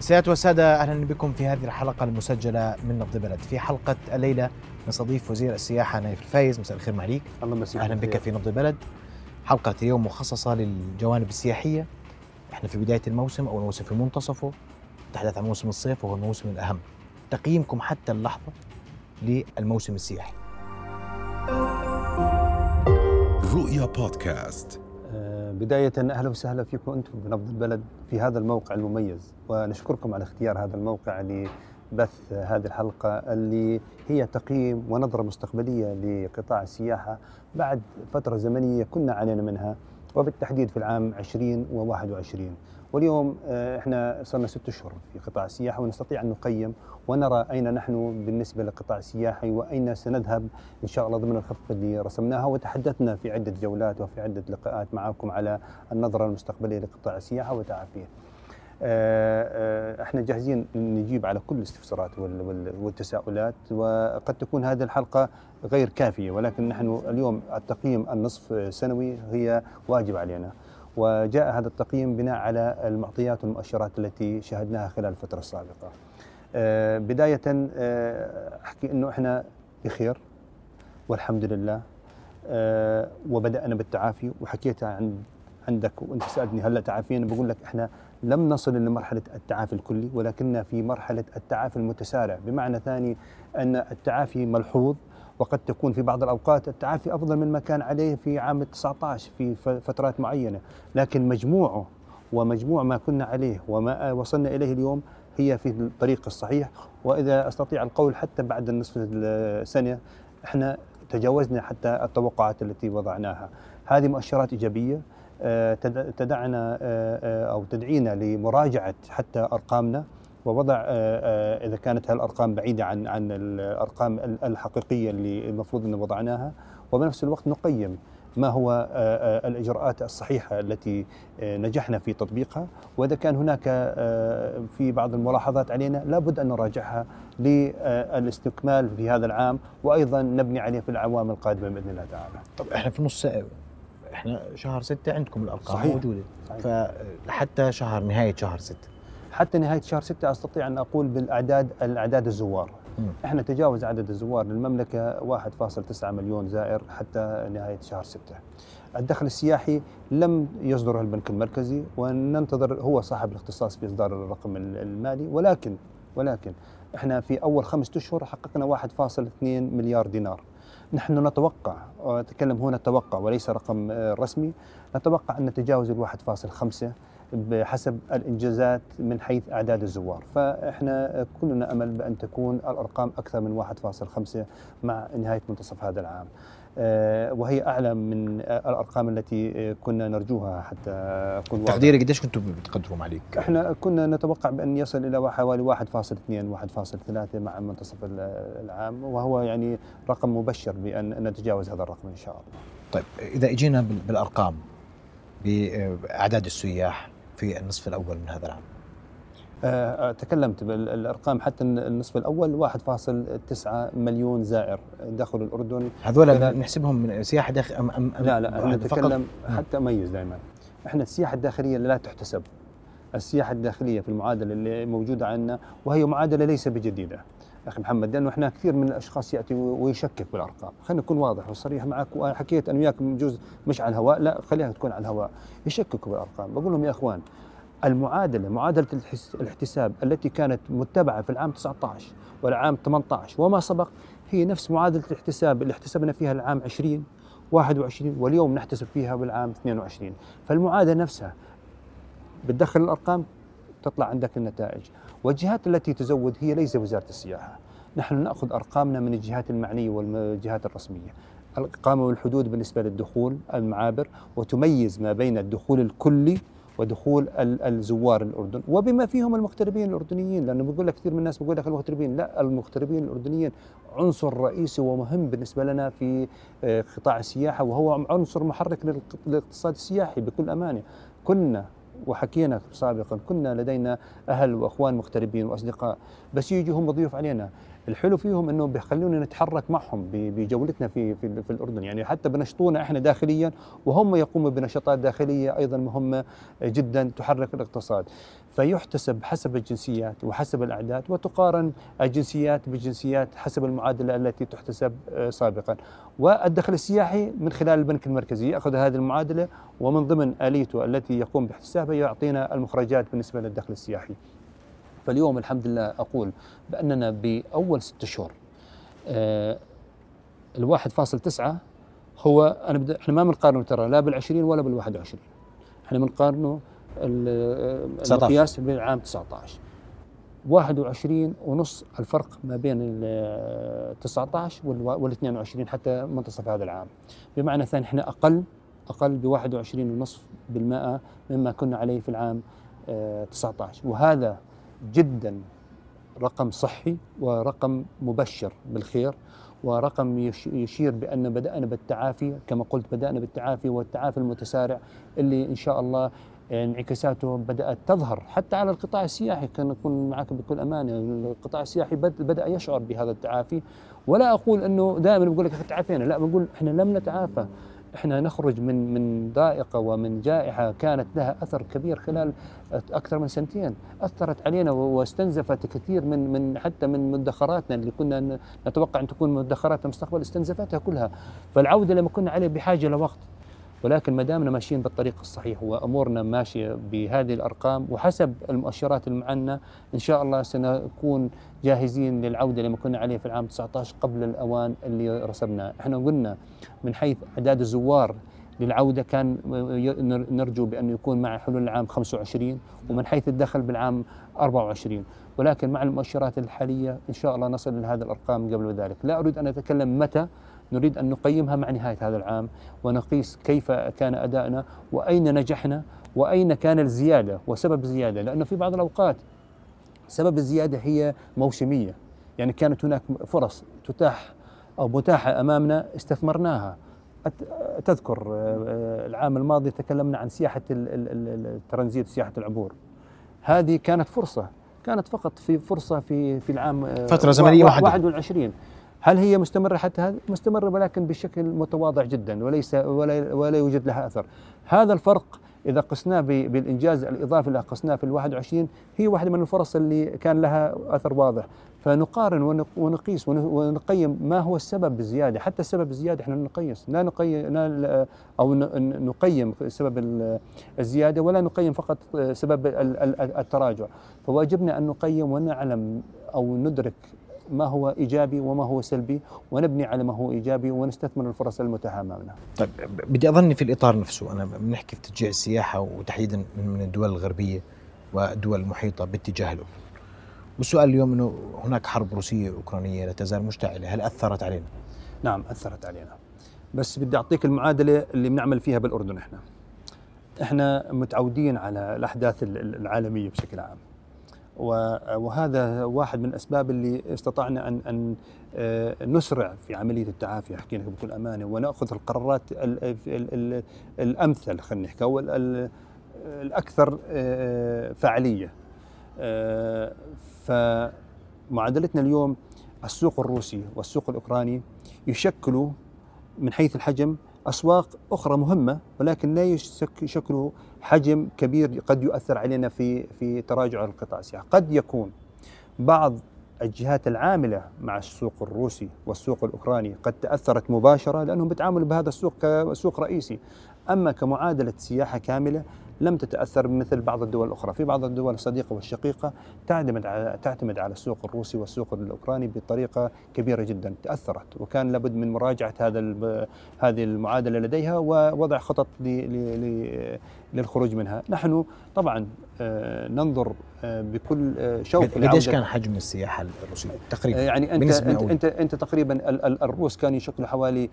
سيادة والسادة أهلا بكم في هذه الحلقة المسجلة من نبض بلد. في حلقة الليلة نستضيف وزير السياحة نايف الفايز مساء الخير معليك الله يمسيك أهلا بك. في نبض بلد. حلقة اليوم مخصصة للجوانب السياحية. إحنا في بداية الموسم أو الموسم في منتصفه. نتحدث عن موسم الصيف وهو الموسم الأهم. تقييمكم حتى اللحظة للموسم السياحي. رؤيا بودكاست. بداية أهلا وسهلا فيكم أنتم بنبض البلد في هذا الموقع المميز. ونشكركم على اختيار هذا الموقع لبث هذه الحلقة اللي هي تقييم ونظرة مستقبلية لقطاع السياحة بعد فترة زمنية كنا عانينا منها وبالتحديد في العام 2021 واليوم آه، إحنا صرنا ست أشهر في قطاع السياحة ونستطيع أن نقيم ونرى أين نحن بالنسبة للقطاع السياحي وأين سنذهب إن شاء الله ضمن الخطه اللي رسمناها وتحدثنا في عدة جولات وفي عدة لقاءات معكم على النظرة المستقبلية لقطاع السياحة وتعافيه. آه، آه، إحنا جاهزين نجيب على كل الاستفسارات وال- وال- والتساؤلات وقد تكون هذه الحلقة غير كافية ولكن نحن اليوم التقييم النصف السنوي هي واجب علينا. وجاء هذا التقييم بناء على المعطيات والمؤشرات التي شاهدناها خلال الفترة السابقة. آه، بداية آه، أحكي أنه إحنا بخير والحمد لله آه، وبدأنا بالتعافي وحكيتها عن عندك وأنت سالتني هلأ تعافينا؟ بقول لك إحنا لم نصل لمرحله التعافي الكلي ولكننا في مرحلة التعافي المتسارع. بمعنى ثاني أن التعافي ملحوظ وقد تكون في بعض الأوقات التعافي أفضل من ما كان عليه في عام 19 في فترات معينة. لكن مجموعه ومجموع ما كنا عليه وما وصلنا إليه اليوم هي في الطريق الصحيح. وإذا أستطيع القول حتى بعد النصف السنة إحنا تجاوزنا حتى التوقعات التي وضعناها. هذه مؤشرات إيجابية آه، تد- تدعنا آه، آه، أو تدعينا لمراجعة حتى أرقامنا. ووضع آه، آه، إذا كانت هالأرقام بعيدة عن عن الأرقام ال- الحقيقية اللي المفروض ان وضعناها وبنفس الوقت نقيم ما هو آه، الإجراءات الصحيحة التي نجحنا في تطبيقها وإذا كان هناك في بعض الملاحظات علينا لابد أن نراجعها للإستكمال في هذا العام وأيضا نبني عليه في الاعوام القادمة بإذن الله تعالى. طب إحنا في نص إحنا شهر ستة عندكم الأرقام صحيح. موجودة صحيح. فحتى شهر نهاية شهر ستة حتى نهاية شهر 6 أستطيع أن أقول بالأعداد الأعداد الزوار. إحنا تجاوز عدد الزوار للمملكة 1.9 مليون زائر حتى نهاية شهر 6. الدخل السياحي لم يصدره البنك المركزي وننتظر هو صاحب الاختصاص في إصدار الرقم ال- المالي ولكن ولكن إحنا في أول خمسة أشهر حققنا 1.2 مليار دينار. نحن نتوقع وأتكلم هنا توقع وليس رقم آه، رسمي نتوقع أن نتجاوز ال 1.5 بحسب الإنجازات من حيث أعداد الزوار، فإحنا كلنا أمل بأن تكون الأرقام أكثر من 1.5 مع نهاية منتصف هذا العام. آه، وهي أعلى من الأرقام التي كنا نرجوها حتى اكون واضح. تقديري قديش كنتم بتقدروا معليك؟ إحنا كنا نتوقع بأن يصل إلى حوالي 1.2 1.3 مع منتصف ال- العام وهو يعني رقم مبشر بأن نتجاوز هذا الرقم إن شاء الله. طيب إذا إجينا بال- بالأرقام بأعداد السياح في النصف الأول من هذا العام آه، تكلمت بالأرقام حتى النصف الأول 1.9 مليون زائر دخلوا الأردن هذول لا. بنحسبهم من سياحة داخل أم أم لا لا؟ نتكلم. حتى اميز دائما إحنا السياحة الداخلية لا تحتسب السياحة الداخلية في المعادلة اللي موجودة عندنا وهي معادلة ليس بجديدة أخي محمد لأنه إحنا كثير من الأشخاص يأتي ويشكك بالأرقام. خلينا نكون واضح وصريح معك وأنا حكيت أنا وياك بجوز مش على الهواء لا خليها تكون على الهواء يشككوا بالأرقام. بقول لهم يا إخوان المعادلة معادلة الاحتساب التي كانت متبعة في العام 19 والعام 18 وما سبق هي نفس معادلة الاحتساب اللي احتسبنا فيها العام 20 21 واليوم نحتسب فيها بالعام 22 فالمعادلة نفسها بتدخل الأرقام تطلع عندك النتائج. والجهات التي تزود هي ليس وزارة السياحة. نحن نأخذ أرقامنا من الجهات المعنية والجهات الرسمية. الإقامة والحدود بالنسبة للدخول المعابر وتميز ما بين الدخول الكلي ودخول ال- الزوار الأردن. وبما فيهم المغتربين الأردنيين لأنه بيقول لك كثير من الناس بيقول لك المغتربين. لا المغتربين الأردنيين عنصر رئيسي ومهم بالنسبة لنا في آه، قطاع السياحة وهو عنصر محرك للاق- للاقتصاد السياحي بكل أمانة. كنا وحكينا سابقا كنا لدينا أهل وأخوان مغتربين وأصدقاء بس يجوا هم ضيوف علينا. الحلو فيهم إنه بيخلونا نتحرك معهم بجولتنا في في, في الأردن. يعني حتى بنشطونا إحنا داخليا وهم يقوموا بنشاطات داخلية أيضا مهمة جدا تحرك الاقتصاد. فيحتسب حسب الجنسيات وحسب الأعداد وتقارن الجنسيات بالجنسيات حسب المعادلة التي تحتسب آه، سابقا. والدخل السياحي من خلال البنك المركزي يأخذ هذه المعادلة ومن ضمن آليته التي يقوم باحتسابها يعطينا المخرجات بالنسبة للدخل السياحي. فاليوم الحمد لله أقول بأننا بأول ست اشهر آه، الواحد فاصل تسعة هو أنا بدي إحنا ما بنقارنه ترى لا بال20 ولا بال21 إحنا بنقارنه ال- 19. المقياس بالعام 19 21 ونص الفرق ما بين ال 19 وال 22 حتى منتصف هذا العام. بمعنى ثاني إحنا أقل أقل ب 21 ونصف بالمئة مما كنا عليه في العام آه، 19 وهذا جدا رقم صحي ورقم مبشر بالخير ورقم يش- يشير بأن بدأنا بالتعافي كما قلت بدأنا بالتعافي والتعافي المتسارع اللي إن شاء الله انعكاساته بدأت تظهر. حتى على القطاع السياحي كان نكون معك بكل أمانة القطاع السياحي بد- بدأ يشعر بهذا التعافي. ولا أقول إنه دائما بقول لك تعافينا لا بقول إحنا لم نتعافى. إحنا نخرج من من ضائقة ومن جائحة كانت لها أثر كبير خلال أكثر من سنتين. أثرت علينا واستنزفت كثير من من حتى من مدخراتنا اللي كنا نتوقع أن تكون مدخرات المستقبل استنزفتها كلها. فالعودة لما كنا عليه بحاجة لوقت. ولكن ما دامنا ماشيين بالطريق الصحيح وأمورنا ماشية بهذه الأرقام وحسب المؤشرات المعنة إن شاء الله سنكون جاهزين للعودة لما كنا عليه في العام 19 قبل الأوان اللي رسمناه، إحنا قلنا من حيث أعداد الزوار للعودة كان نرجو بانه يكون مع حلول العام 25 ومن حيث الدخل بالعام 24 ولكن مع المؤشرات الحالية إن شاء الله نصل لهذه الأرقام قبل ذلك، لا أريد أن أتكلم متى نريد أن نقيمها مع نهاية هذا العام ونقيس كيف كان أدائنا وأين نجحنا وأين كان الزيادة وسبب الزيادة. لأنه في بعض الأوقات سبب الزيادة هي موسمية. يعني كانت هناك فرص تتاح أو متاحة أمامنا استثمرناها. تذكر آه، آه، العام الماضي تكلمنا عن ال- الترانزيت سياحة العبور. هذه كانت فرصة كانت فقط في فرصة في في العام آه، فترة زمنية وا- واحدة. 21 هل هي مستمرة حتى هذه؟ مستمرة ولكن بشكل متواضع جدا وليس ولا ولا يوجد لها أثر. هذا الفرق إذا قسناه بالإنجاز الإضافي اللي قسناه في ال 21 هي واحدة من الفرص اللي كان لها أثر واضح. فنقارن ونق- ونقيس ون- ونقيم ما هو السبب بالزيادة، حتى السبب الزيادة إحنا نقيس، لا نقيم أو نقيم سبب ال- الزيادة ولا نقيم فقط سبب ال- ال- التراجع. فواجبنا أن نقيم ونعلم أو ندرك ما هو إيجابي وما هو سلبي ونبني على ما هو إيجابي ونستثمر الفرص المتاحه امامنا. طيب بدي أظني في الإطار نفسه أنا بنحكي في تشجيع السياحة وتحديدا من الدول الغربية والدول المحيطه باتجاه الأردن. والسؤال اليوم إنه هناك حرب روسية اوكرانيه لا تزال مشتعلة، هل أثرت علينا؟ نعم أثرت علينا. بس بدي أعطيك المعادلة اللي بنعمل فيها بالأردن إحنا. إحنا متعودين على الأحداث ال- ال- العالمية بشكل عام. وهذا واحد من الاسباب اللي استطعنا أن أن آه، نسرع في عملية التعافي أحكي لك بكل أمانة ونأخذ القرارات ال ال ال الأمثل خلينا نحكي أو ال- ال- الأكثر آه، فعالية. آه، فمعادلتنا اليوم السوق الروسي والسوق الأوكراني يشكلوا من حيث الحجم أسواق أخرى مهمة ولكن لا يشك- يشكلوا حجم كبير قد يؤثر علينا في في تراجع القطاع السياحي، قد يكون بعض الجهات العاملة مع السوق الروسي والسوق الأوكراني قد تأثرت مباشرة لأنهم بيتعاملوا بهذا السوق كسوق رئيسي، أما كمعادلة سياحة كاملة لم تتأثر مثل بعض الدول الأخرى، في بعض الدول الصديقة والشقيقة تعتمد على تعتمد على السوق الروسي والسوق الأوكراني بطريقة كبيرة جدا تأثرت. وكان لابد من مراجعة هذا هذه المعادلة لديها ووضع خطط للخروج منها، نحن طبعا آه، ننظر آه، بكل آه، شوق قديش كان حجم السياحة الروسية تقريبا؟ يعني أنت أنت. أنت, أنت تقريبا ال- ال- الروس كانوا يشكلوا حوالي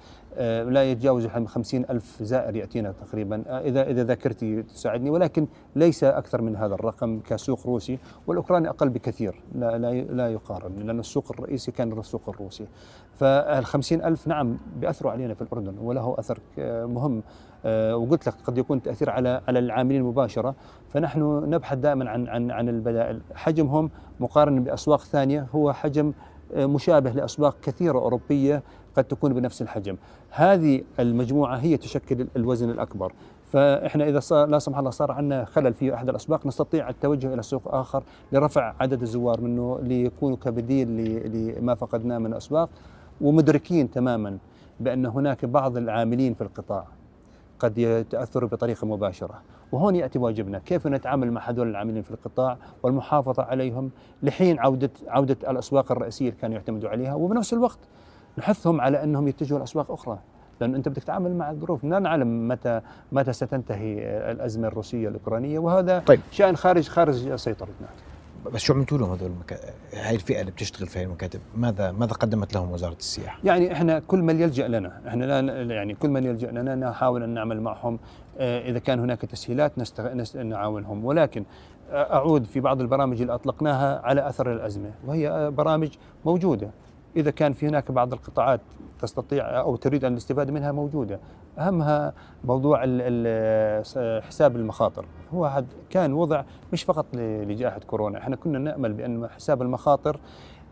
لا يتجاوز 50 ألف زائر يأتينا تقريبا إذا إذا ذاكرتي تساعدني ولكن ليس أكثر من هذا الرقم كسوق روسي والأوكراني أقل بكثير لا لا لا يقارن لأن السوق الرئيسي كان السوق الروسي فال 50 ألف نعم بياثروا علينا في الأردن وله أثر مهم وقلت لك قد يكون تأثير على على العاملين مباشرة. فنحن نبحث دائما عن عن عن البدائل. حجمهم مقارنه بأسواق ثانية هو حجم آه، مشابه لأسواق كثيرة أوروبية قد تكون بنفس الحجم. هذه المجموعة هي تشكل الوزن الأكبر. فإحنا إذا صار لا سمح الله صار عندنا خلل في أحد الأسواق نستطيع التوجه إلى سوق آخر لرفع عدد الزوار منه ليكونوا كبديل لما فقدناه من الأسواق. ومدركين تماما بأن هناك بعض العاملين في القطاع. قد يتاثروا بطريقة مباشرة. وهون يأتي واجبنا. كيف نتعامل مع هذول العاملين في القطاع والمحافظة عليهم لحين عوده عودة الأسواق الرئيسية اللي كانوا يعتمدوا عليها؟ وبنفس الوقت نحثهم على أنهم يتجهوا لأسواق أخرى. لأن أنت بدك تتعامل مع الظروف. لا نعلم متى متى ستنتهي الأزمة الروسية الأوكرانية. وهذا طيب. شأن خارج خارج سيطرتنا. بس شو عملتوا لهم هذول المكا... هاي الفئة اللي بتشتغل في هاي المكاتب؟ ماذا ماذا قدمت لهم وزارة السياحة؟ يعني إحنا كل من يلجأ لنا إحنا لا يعني كل من يلجأ لنا نحاول أن نعمل معهم آه، إذا كان هناك تسهيلات نستغ... نست... نعاونهم. ولكن آه، أعود في بعض البرامج اللي أطلقناها على أثر الأزمة وهي آه، برامج موجودة. إذا كان في هناك بعض القطاعات تستطيع أو تريد أن الاستفاده منها موجودة. أهمها موضوع حساب المخاطر. هو كان وضع مش فقط ل- لجائحة كورونا. إحنا كنا نأمل بأن حساب المخاطر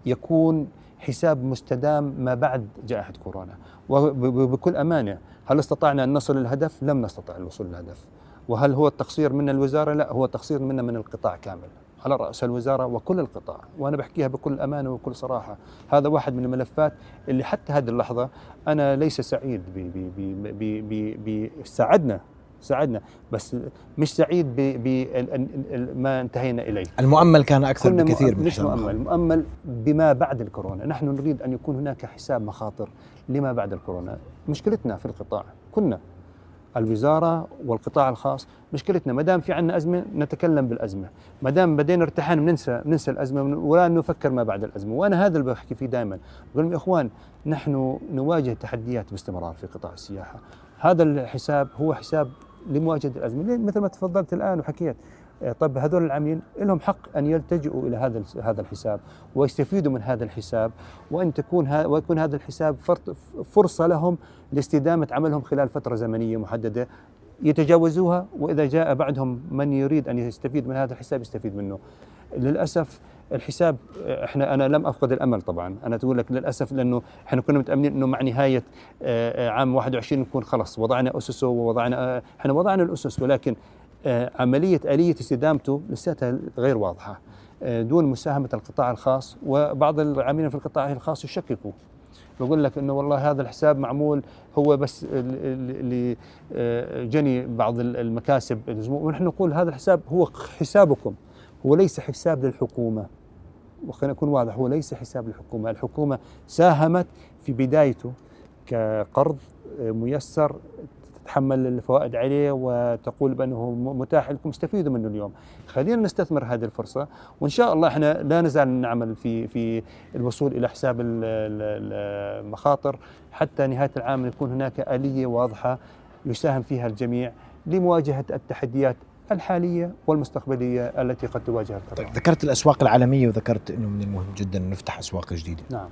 يكون حساب مستدام ما بعد جائحة كورونا. وبكل أمانة هل استطعنا أن نصل للهدف لم نستطع الوصول للهدف. وهل هو التقصير من الوزارة؟ لا هو تقصير منا من القطاع كامل. على رأس الوزارة وكل القطاع وأنا بحكيها بكل امانه وبكل صراحة. هذا واحد من الملفات اللي حتى هذه اللحظة أنا ليس سعيد ب ب ب ب ب ب ساعدنا ساعدنا بس مش سعيد بما انتهينا إليه. المؤمل كان أكثر كنا بكثير من مش مؤمل المخاطر. مؤمل بما بعد الكورونا. نحن نريد أن يكون هناك حساب مخاطر لما بعد الكورونا. مشكلتنا في القطاع كنا الوزارة والقطاع الخاص. مشكلتنا ما دام في عندنا أزمة نتكلم بالأزمة. ما دام بدينا ارتحان بننسى ننسى الأزمة ولا نفكر ما بعد الأزمة. وأنا هذا اللي بحكي فيه دائما بقول يا إخوان نحن نواجه تحديات باستمرار في قطاع السياحة. هذا الحساب هو حساب لمواجهة الأزمة. ليه؟ مثل ما تفضلت الآن وحكيت. طب هذول العاملين لهم حق أن يلتجئوا إلى هذا هذا الحساب ويستفيدوا من هذا الحساب وأن تكون ويكون هذا الحساب فرصة لهم لاستدامة عملهم خلال فترة زمنية محددة يتجاوزوها وإذا جاء بعدهم من يريد أن يستفيد من هذا الحساب يستفيد منه. للأسف الحساب آه، إحنا أنا لم أفقد الأمل طبعا أنا تقول لك للأسف لأنه إحنا كنا متأملين إنه مع نهاية آه، آه، عام 21 نكون خلص وضعنا أسسه ووضعنا آه، إحنا وضعنا الأسس ولكن آه، عملية آلية استدامته لساتها غير واضحة آه، دون مساهمة القطاع الخاص وبعض العاملين في القطاع الخاص يشككوا. بقول لك إنه والله هذا الحساب معمول هو بس لجني بعض ال- المكاسب. ونحن نقول هذا الحساب هو حسابكم هو ليس حساب للحكومة. وخلينا نكون واضح هو ليس حساب للحكومة. الحكومة ساهمت في بدايته كقرض آه، ميسر تتحمل الفوائد عليه وتقول بأنه متاح لكم استفيدوا منه اليوم. خلينا نستثمر هذه الفرصة وإن شاء الله إحنا لا نزال نعمل في في الوصول إلى حساب ال- ال- المخاطر حتى نهاية العام يكون هناك آلية واضحة يساهم فيها الجميع لمواجهة التحديات الحالية والمستقبلية التي قد تواجه القطاع. طيب ذكرت الأسواق العالمية وذكرت إنه من المهم جدا نفتح أسواق جديدة. نعم.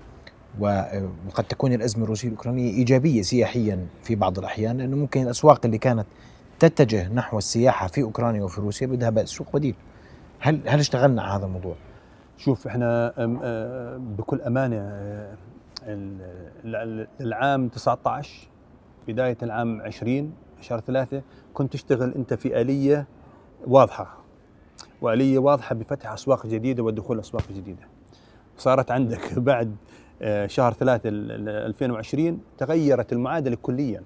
وقد تكون الأزمة الروسية الأوكرانية إيجابية سياحيا في بعض الأحيان لأنه ممكن الأسواق اللي كانت تتجه نحو السياحة في أوكرانيا وفي روسيا بدها بقى سوق بديل. هل هل اشتغلنا على هذا الموضوع؟ شوف إحنا بكل ال- العام 19 بداية العام 20 شهر ثلاثة كنت تشتغل أنت في آلية واضحة. وآلية واضحة بفتح أسواق جديدة والدخول أسواق جديدة. صارت عندك بعد شهر ثلاثة ال- ال- 2020 تغيرت المعادلة كليا.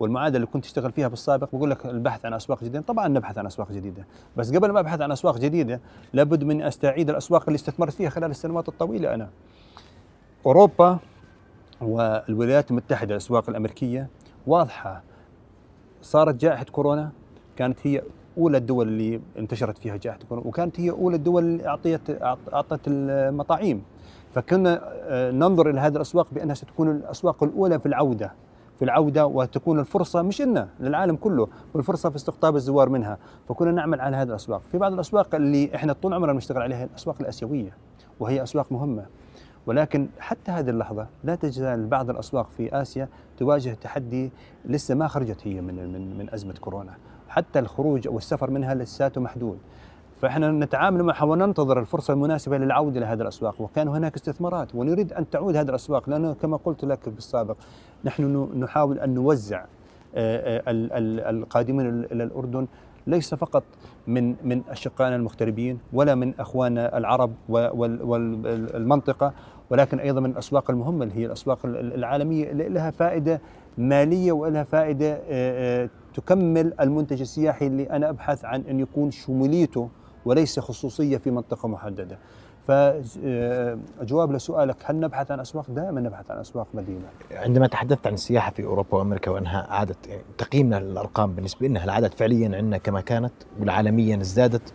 والمعادلة اللي كنت تشتغل فيها بالسابق بقول لك البحث عن أسواق جديدة. طبعا نبحث عن أسواق جديدة بس قبل ما أبحث عن أسواق جديدة لابد من أستعيد الأسواق اللي استثمرت فيها خلال السنوات الطويلة أنا. أوروبا والولايات المتحدة الأسواق الأمريكية واضحة صارت جائحة كورونا كانت هي أولى الدول اللي انتشرت فيها جائحة كورونا وكانت هي أولى الدول اللي اعطيت أعطت المطاعيم. فكنا آه، ننظر إلى هذه الأسواق بأنها ستكون الأسواق الأولى في العودة في العودة وتكون الفرصة مش لنا للعالم كله والفرصة في استقطاب الزوار منها. فكنا نعمل على هذه الأسواق. في بعض الأسواق اللي إحنا طول عمرنا بنشتغل عليها الأسواق الآسيوية وهي أسواق مهمة. ولكن حتى هذه اللحظة لا تزال بعض الأسواق في آسيا تواجه تحدي لسه ما خرجت هي من من من أزمة كورونا. حتى الخروج أو السفر منها لساته محدود. فإحنا نتعامل معها وننتظر الفرصة المناسبة للعودة لهذه الأسواق. وكان هناك استثمارات ونريد أن تعود هذه الأسواق لأنه كما قلت لك بالسابق نحن ن- نحاول أن نوزع آه، آه، ال- ال- القادمين إلى الأردن. ليس فقط من من أشقائنا المغتربين ولا من أخواننا العرب والمنطقة ولكن أيضا من الأسواق المهمة اللي هي الأسواق ال- ال- العالمية اللي لها فائدة مالية ولها فائدة آه، تكمل المنتج السياحي اللي أنا أبحث عن أن يكون شموليته وليس خصوصية في منطقة محددة. فجواب لسؤالك هل نبحث عن أسواق؟ دائما نبحث عن أسواق مدينة. عندما تحدثت عن السياحة في أوروبا وأمريكا وأنها عادت يعني تقييمنا للأرقام بالنسبة لنا هل عادت فعليا عندنا كما كانت ولا عالميا ازدادت؟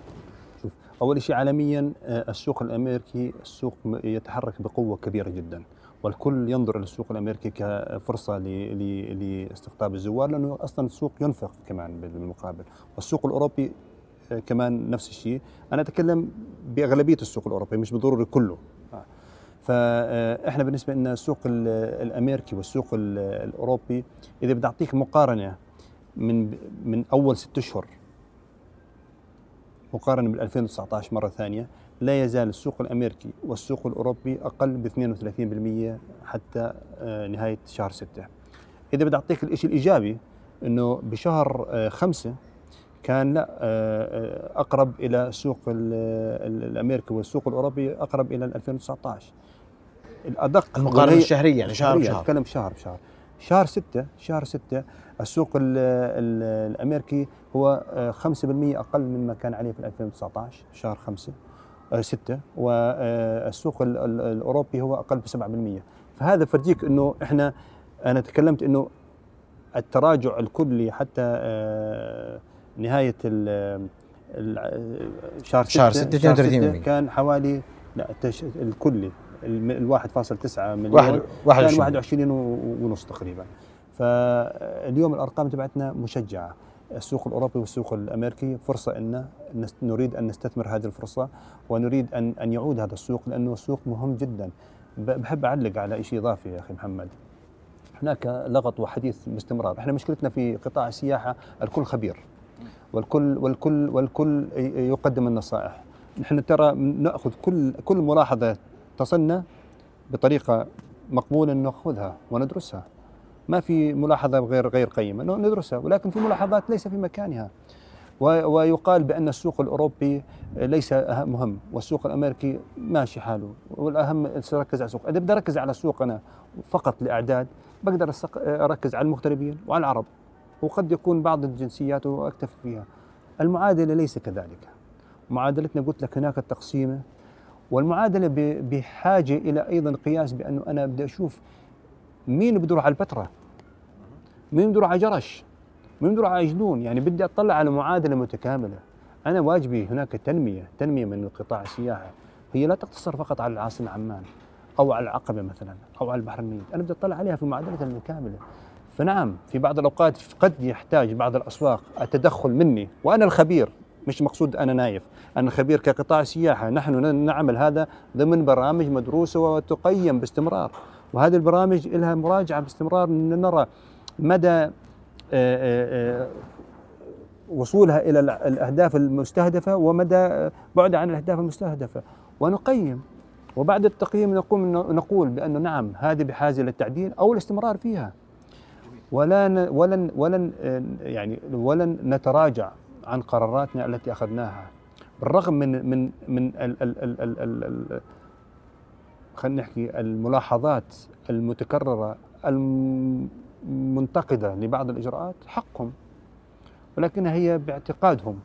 شوف أول شيء عالميا آه، السوق الأمريكي السوق يتحرك بقوة كبيرة جدا والكل ينظر للسوق الأمريكي كفرصة لاستقطاب الزوار لأنه أصلا السوق ينفق كمان بالمقابل والسوق الأوروبي آه، كمان نفس الشيء أنا أتكلم بأغلبية السوق الاوروبي مش بالضروري كله آه. فاحنا بالنسبة لنا السوق ال- الأمريكي والسوق ال- الأوروبي إذا بدي أعطيك مقارنة من من أول ست أشهر مقارنة بال 2019 مرة ثانية لا يزال السوق الأمريكي والسوق الأوروبي أقل ب 32% حتى آه، نهاية شهر ستة إذا بدي أعطيك الشيء الإيجابي أنه بشهر آه، خمسة كان لا آه، آه، أقرب إلى السوق ال- ال- الأمريكي والسوق الأوروبي أقرب إلى ال 2019 الأدق المقارنة الشهرية يعني شهر بشهر. أتكلم شهر بشهر. شهر ستة شهر ستة السوق ال ال الأمريكي هو آه، 5% أقل مما كان عليه في 2019 شهر خمسة آه، ستة والسوق ال- ال- الأوروبي هو أقل ب 7% فهذا فرجيك أنه إحنا أنا تكلمت أنه التراجع الكلي حتى نهاية ال- ال- شهر شهر ستة ستة شهر 32%. كان حوالي لا الكلي ال 1.9 مليون. واحد كان 21 21 و- ونص تقريبا. فاليوم الأرقام تبعتنا مشجعة. السوق الأوروبي والسوق الأمريكي فرصة إن نريد أن نستثمر هذه الفرصة ونريد أن أن يعود هذا السوق لأنه سوق مهم جدا. بحب أعلق على شيء إضافي يا أخي محمد. هناك لغط وحديث باستمرار. إحنا مشكلتنا في قطاع السياحة الكل خبير. والكل والكل والكل يقدم النصائح. نحن ترى نأخذ كل كل ملاحظة تصلنا بطريقة مقبولة نأخذها وندرسها. ما في ملاحظة غير غير قيمة ندرسها ولكن في ملاحظات ليس في مكانها. ويقال بأن السوق الأوروبي ليس مهم والسوق الأمريكي ماشي حاله. والأهم اركز على السوق. إذا بدي أركز على السوق أنا فقط لإعداد بقدر أركز على المغتربين وعلى العرب. وقد يكون بعض الجنسيات واكتفي فيها. المعادلة ليس كذلك. معادلتنا قلت لك هناك التقسيمة والمعادلة ب- بحاجة إلى أيضا قياس بأنه أنا بدي أشوف مين بده يروح على البتراء مين بده يروح على جرش مين بده يروح على جنون. يعني بدي أطلع على معادلة متكاملة. أنا واجبي هناك تنمية تنمية من قطاع السياحة. هي لا تقتصر فقط على العاصمة عمان أو على العقبة مثلا أو على البحر النيل. أنا بدي أطلع عليها في معادلتها المكاملة. فنعم في بعض الأوقات قد يحتاج بعض الأسواق التدخل مني وأنا الخبير مش مقصود أنا نايف. أنا خبير كقطاع سياحه نحن نعمل هذا ضمن برامج مدروسة وتقيم باستمرار. وهذه البرامج لها مراجعة باستمرار نرى مدى آه، آه، آه، وصولها إلى الع- الأهداف المستهدفة ومدى بعدها عن الأهداف المستهدفة. ونقيم. وبعد التقييم نقوم نقول بانه نعم هذه بحاجة للتعديل أو الاستمرار فيها. ولا ولن ولن آه، يعني ولن نتراجع عن قراراتنا التي أخذناها. بالرغم من من من ال ال ال ال ال خلينا نحكي الملاحظات المتكررة المنتقدة لبعض الإجراءات حقهم. ولكنها هي باعتقادهم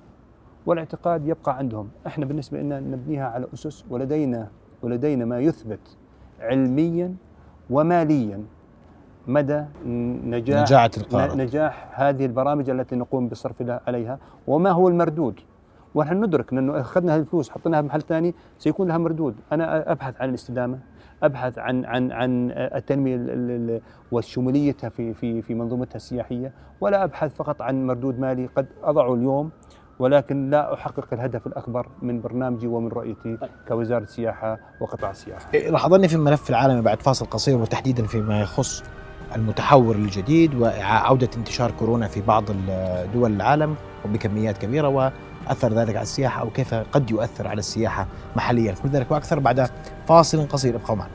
والاعتقاد يبقى عندهم. إحنا بالنسبة لنا نبنيها على أسس ولدينا ولدينا ما يثبت علميا وماليا. مدى نجاح نجاعة القارة. نجاح هذه البرامج التي نقوم بالصرف لها- عليها وما هو المردود ونحن ندرك انه أخذنا هذه الفلوس حطيناها بمحل ثاني سيكون لها مردود أنا أبحث عن الاستدامة أبحث عن عن عن التنمية ال- ال- ال- وشموليتها في في في منظومتها السياحية ولا أبحث فقط عن مردود مالي قد اضعه اليوم ولكن لا أحقق الهدف الأكبر من برنامجي ومن رؤيتي كوزارة سياحة وقطاع السياحة. إيه، راح أظني في الملف العالمي بعد فاصل قصير وتحديدا فيما يخص المتحور الجديد وعودة انتشار كورونا في بعض دول العالم وبكميات كبيرة اثر ذلك على السياحة أو كيف قد يؤثر على السياحة محليا. كل ذلك وأكثر بعد فاصل قصير. ابقوا معنا.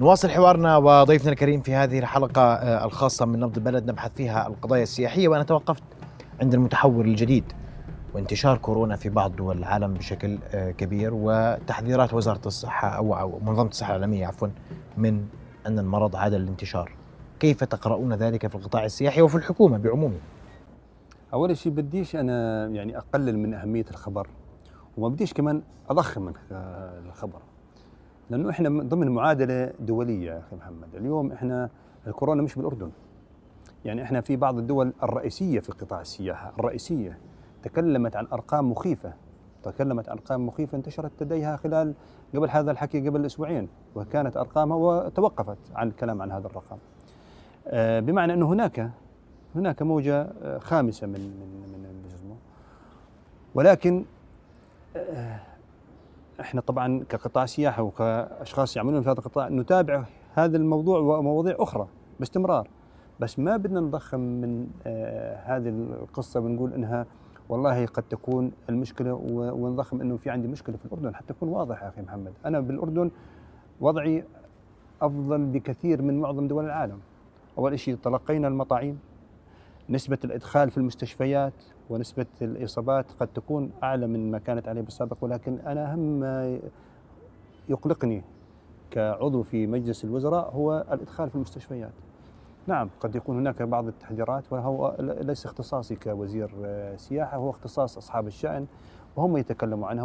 نواصل حوارنا وضيفنا الكريم في هذه الحلقة آه، الخاصة من نبض البلد نبحث فيها القضايا السياحية وأنا توقفت عند المتحور الجديد. وانتشار كورونا في بعض دول العالم بشكل آه، كبير وتحذيرات وزارة الصحة أو منظمة الصحة العالمية عفوا من أن المرض عاد للانتشار. كيف تقرؤون ذلك في القطاع السياحي وفي الحكومة بعمومه؟ أول شيء بديش أنا يعني أقلل من أهمية الخبر وما بديش كمان أضخم من آه، الخبر. لأنه إحنا من ضمن معادلة دولية يا أخي محمد. اليوم إحنا الكورونا مش بالأردن. يعني إحنا في بعض الدول الرئيسية في قطاع السياحة الرئيسية. تكلمت عن أرقام مخيفة تكلمت عن أرقام مخيفة انتشرت لديها خلال قبل هذا الحكي قبل أسبوعين وكانت أرقامها وتوقفت عن الكلام عن هذا الرقم. آه، بمعنى أنه هناك هناك موجة آه، خامسة من من من اسمه؟ ولكن آه، إحنا طبعا كقطاع سياحة وكأشخاص يعملون في هذا القطاع نتابع هذا الموضوع ومواضيع أخرى باستمرار. بس ما بدنا نضخم من هذه القصة ونقول إنها والله قد تكون المشكلة ونضخم إنه في عندي مشكلة في الأردن حتى يكون واضح أخي محمد. أنا بالأردن وضعي أفضل بكثير من معظم دول العالم. أول شيء تلقينا المطاعيم. نسبة الإدخال في المستشفيات ونسبة الإصابات قد تكون أعلى من ما كانت عليه بالسابق ولكن أنا أهم ما يقلقني كعضو في مجلس الوزراء هو الإدخال في المستشفيات. نعم قد يكون هناك بعض التحذيرات وهو ليس اختصاصي كوزير آه، سياحة هو اختصاص أصحاب الشأن وهم يتكلموا عنها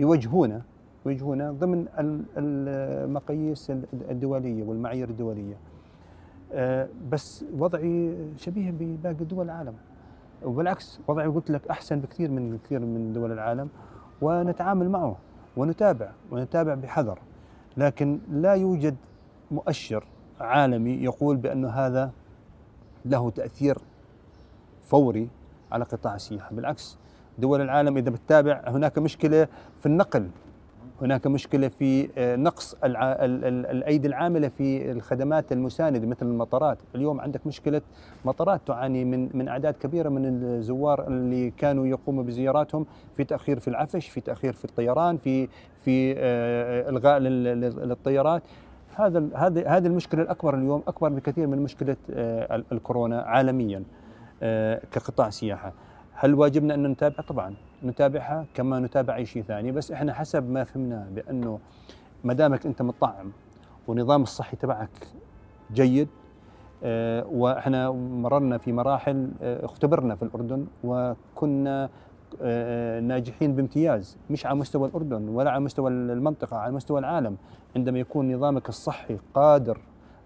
ويوجهونا يوجهونا ضمن ال- المقاييس الدولية والمعايير الدولية. آه، بس وضعي شبيه بباقي دول العالم. وبالعكس وضعي قلت لك أحسن بكثير من كثير من دول العالم ونتعامل معه ونتابع ونتابع بحذر. لكن لا يوجد مؤشر عالمي يقول بأن هذا له تأثير فوري على قطاع السياحة بالعكس دول العالم إذا بتتابع هناك مشكلة في النقل هناك مشكلة في آه، نقص. الأيدي العاملة في الخدمات المساندة مثل المطارات اليوم عندك مشكلة مطارات تعاني من من أعداد كبيرة من الزوار اللي كانوا يقوموا بزياراتهم في تأخير في العفش في تأخير في الطيران في في آه، إلغاء لل... لل- للطيارات هذا هذه هذه المشكلة الأكبر اليوم أكبر بكثير من مشكلة آه، ال- الكورونا عالميا آه، كقطاع سياحة هل واجبنا أن نتابع؟ طبعا نتابعها كما نتابع أي شيء ثاني بس إحنا حسب ما فهمناه بأنه ما دامك أنت مطعم ونظام الصحي تبعك جيد آه، وإحنا مررنا في مراحل اختبرنا في الأردن وكنا ناجحين بامتياز مش على مستوى الأردن ولا على مستوى المنطقة على مستوى العالم. عندما يكون نظامك الصحي قادر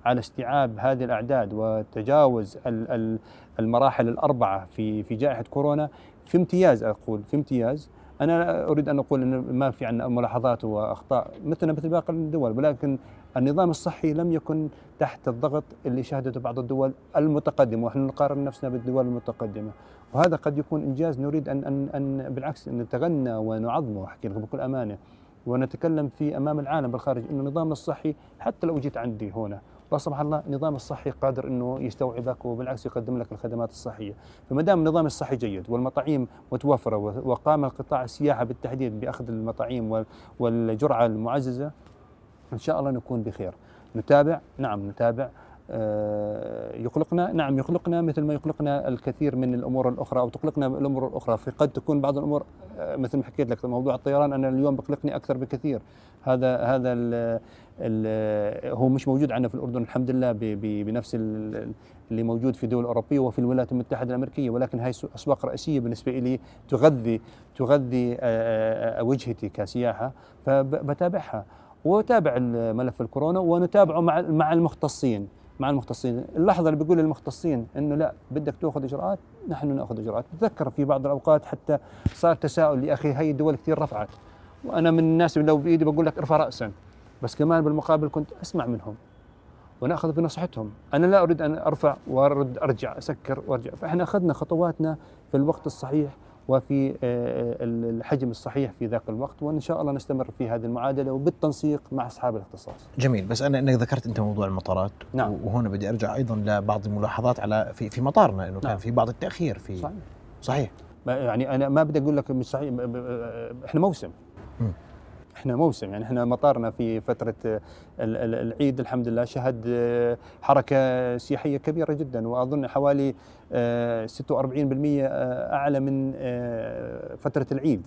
على استيعاب هذه الأعداد وتجاوز ال- ال- المراحل الأربعة في في جائحة كورونا في امتياز أقول في امتياز. أنا لا أريد أن أقول إن ما في عندنا ملاحظات وأخطاء مثلنا مثل باقي الدول ولكن النظام الصحي لم يكن تحت الضغط اللي شهدته بعض الدول المتقدمة ونحن نقارن نفسنا بالدول المتقدمة. وهذا قد يكون إنجاز نريد ان ان أن بالعكس نتغنى ونعظمه أحكي لكم بكل أمانة. ونتكلم في أمام العالم بالخارج إنه نظامنا الصحي حتى لو جيت عندي هنا لا سمح الله النظام الصحي قادر إنه يستوعبك وبالعكس يقدم لك الخدمات الصحية، فما دام النظام الصحي جيد والمطاعيم متوفرة وقام القطاع السياحة بالتحديد بأخذ المطاعيم وال- والجرعة المعززة إن شاء الله نكون بخير. نتابع؟ نعم نتابع. آه، يقلقنا؟ نعم يقلقنا مثل ما يقلقنا الكثير من الأمور الأخرى أو تقلقنا الأمور الأخرى. قد تكون بعض الأمور آه، مثل ما حكيت لك موضوع الطيران أنا اليوم بقلقني أكثر بكثير. هذا هذا ال ال هو مش موجود عندنا في الأردن الحمد لله بنفس ال- اللي موجود في دول أوروبية وفي الولايات المتحدة الأمريكية. ولكن هاي سو- أسواق رئيسية بالنسبة لي تغذي تغذي آه، وجهتي كسياحة فبتابعها وتابع ملف الكورونا ونتابعه مع مع المختصين مع المختصين. اللحظة اللي بيقول المختصين إنه لا بدك تأخذ إجراءات نحن نأخذ إجراءات. بتذكر في بعض الأوقات حتى صار تساؤل يا أخي هي الدول كثير رفعت. وأنا من الناس اللي لو بإيدي بقول لك ارفع راسا. بس كمان بالمقابل كنت أسمع منهم ونأخذ بنصيحتهم أنا لا أريد أن أرفع وأرد أرجع أسكر وأرجع. فإحنا أخذنا خطواتنا في الوقت الصحيح وفي آه، الحجم الصحيح في ذاك الوقت وإن شاء الله نستمر في هذه المعادلة وبالتنسيق مع أصحاب الاختصاص. جميل بس أنا أنك ذكرت أنت موضوع المطارات نعم. وهنا بدي أرجع أيضا لبعض الملاحظات على في في مطارنا إنه كان نعم. في بعض التأخير في صحيح. صحيح يعني أنا ما بدي أقول لك مش صحيح إحنا موسم مم. إحنا موسم يعني إحنا مطارنا في فترة ال- ال- العيد الحمد لله شهد حركة سياحية كبيرة جدا وأظن حوالي آه، 46% آه، أعلى من آه، فترة العيد.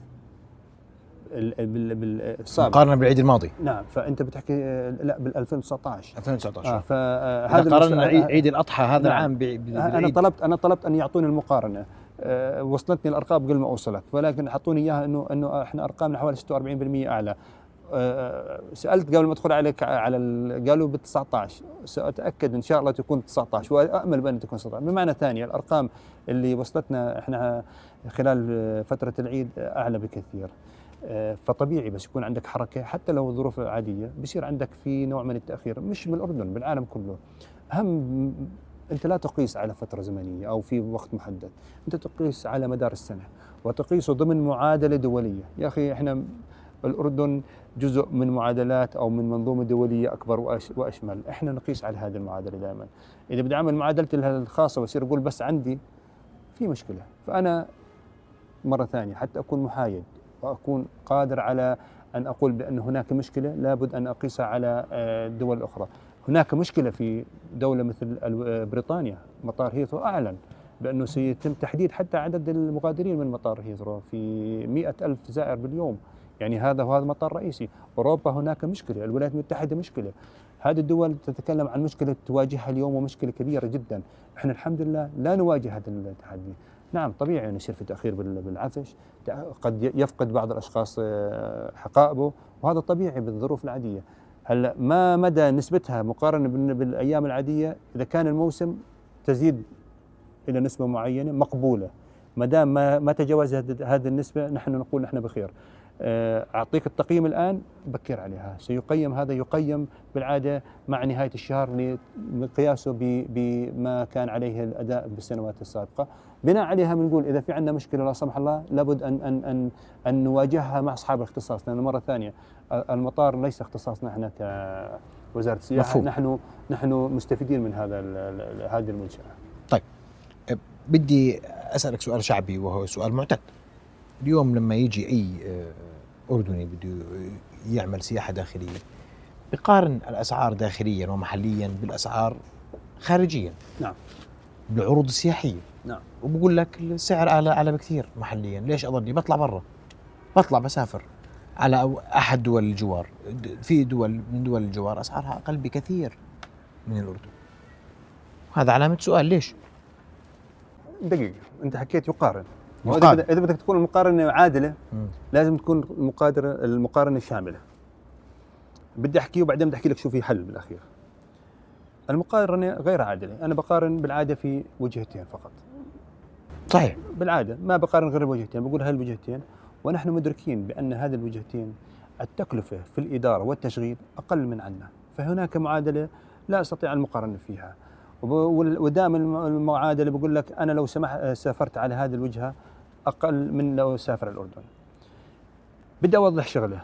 ال- بال- بالسابق مقارنة بالعيد الماضي. نعم فأنت بتحكي لا بال 2019 2019 آه فهذا هذا قارنا عيد, الأضحى هذا نعم. العام أنا طلبت أنا طلبت أن يعطوني المقارنة. وصلتني الأرقام قبل ما اوصلك ولكن حطوني إياها انه إنه إحنا أرقامنا حوالي 46% أعلى. أه سألت قبل ما أدخل عليك على ال- قالوا ب 19 سأتأكد إن شاء الله تكون 19 وامل بأن تكون 19 بمعنى ثاني الأرقام اللي وصلتنا إحنا خلال فترة العيد أعلى بكثير. أه فطبيعي بس يكون عندك حركة حتى لو ظروف عادية بصير عندك في نوع من التأخير. مش بالأردن بالعالم كله. أهم أنت لا تقيس على فترة زمنية أو في وقت محدد. أنت تقيس على مدار السنة وتقيسه ضمن معادلة دولية. يا أخي إحنا الأردن جزء من معادلات أو من منظومة دولية أكبر وأش وأشمل. إحنا نقيس على هذه المعادلة دائما. إذا بدي أعمل معادلتي الخاصة وأصير أقول بس عندي في مشكلة. فأنا مرة ثانية حتى أكون محايد وأكون قادر على أن أقول بأن هناك مشكلة لابد أن أقيسها على آه، الدول الاخرى هناك مشكلة في دولة مثل بريطانيا. مطار هيثرو أعلن بأنه سيتم تحديد حتى عدد المغادرين من مطار هيثرو في مئة ألف زائر باليوم. يعني هذا وهذا مطار رئيسي. أوروبا هناك مشكلة الولايات المتحدة مشكلة. هذه الدول تتكلم عن مشكلة تواجهها اليوم ومشكلة كبيرة جدا. إحنا الحمد لله لا نواجه هذا التحدي. نعم طبيعي أن يصير في تأخير بال- بالعفش. قد يفقد بعض الأشخاص آه، حقائبه وهذا طبيعي بالظروف العادية. هلا ما مدى نسبتها مقارنة بال- بالأيام العادية؟ إذا كان الموسم تزيد إلى نسبة معينة مقبولة. ما دام ما ما تجاوز هذه النسبة نحن نقول نحن بخير. آه، أعطيك التقييم الآن. بكر عليها. سيقيم هذا يقيم بالعادة مع نهاية الشهر لقياسه بما كان عليه الأداء بالسنوات السابقة. بناء عليها بنقول إذا في عندنا مشكلة لا سمح الله لابد أن أن أن أن نواجهها مع أصحاب الاختصاص لأن مرة ثانية آه، المطار ليس اختصاصنا إحنا كوزارة السياحة مفهوم. نحن نحن مستفيدين من هذا هذه المنشأة بدي أسألك سؤال شعبي وهو سؤال معتاد اليوم لما يجي أي آه، أردني بده يعمل سياحة داخلية بقارن الأسعار داخليا ومحليا بالأسعار خارجيا نعم. بالعروض السياحية. نعم. وبقول لك السعر اعلى أعلى بكثير محليا. ليش أظني؟ بطلع برا. بطلع بسافر على أحد دول الجوار. في دول من دول الجوار أسعارها أقل بكثير من الأردن. هذا علامة سؤال ليش؟ دقيقة. أنت حكيت يقارن. يقارن. إذا بدك تكون المقارنة عادلة مم. لازم تكون المقادرة المقارنة شاملة. بدي أحكي وبعدين بدي أحكي لك شو في حل بالأخير. المقارنة غير عادلة. أنا بقارن بالعادة في وجهتين فقط. صحيح. بالعادة ما بقارن غير الوجهتين بقول هاي الوجهتين ونحن مدركين بأن هذه الوجهتين التكلفة في الإدارة والتشغيل أقل من عنا. فهناك معادلة لا أستطيع المقارنة فيها. ودائما الم- المعادلة بقول لك أنا لو سمح سافرت على هذه الوجهة أقل من لو سافر الأردن. بدي أوضح شغلة.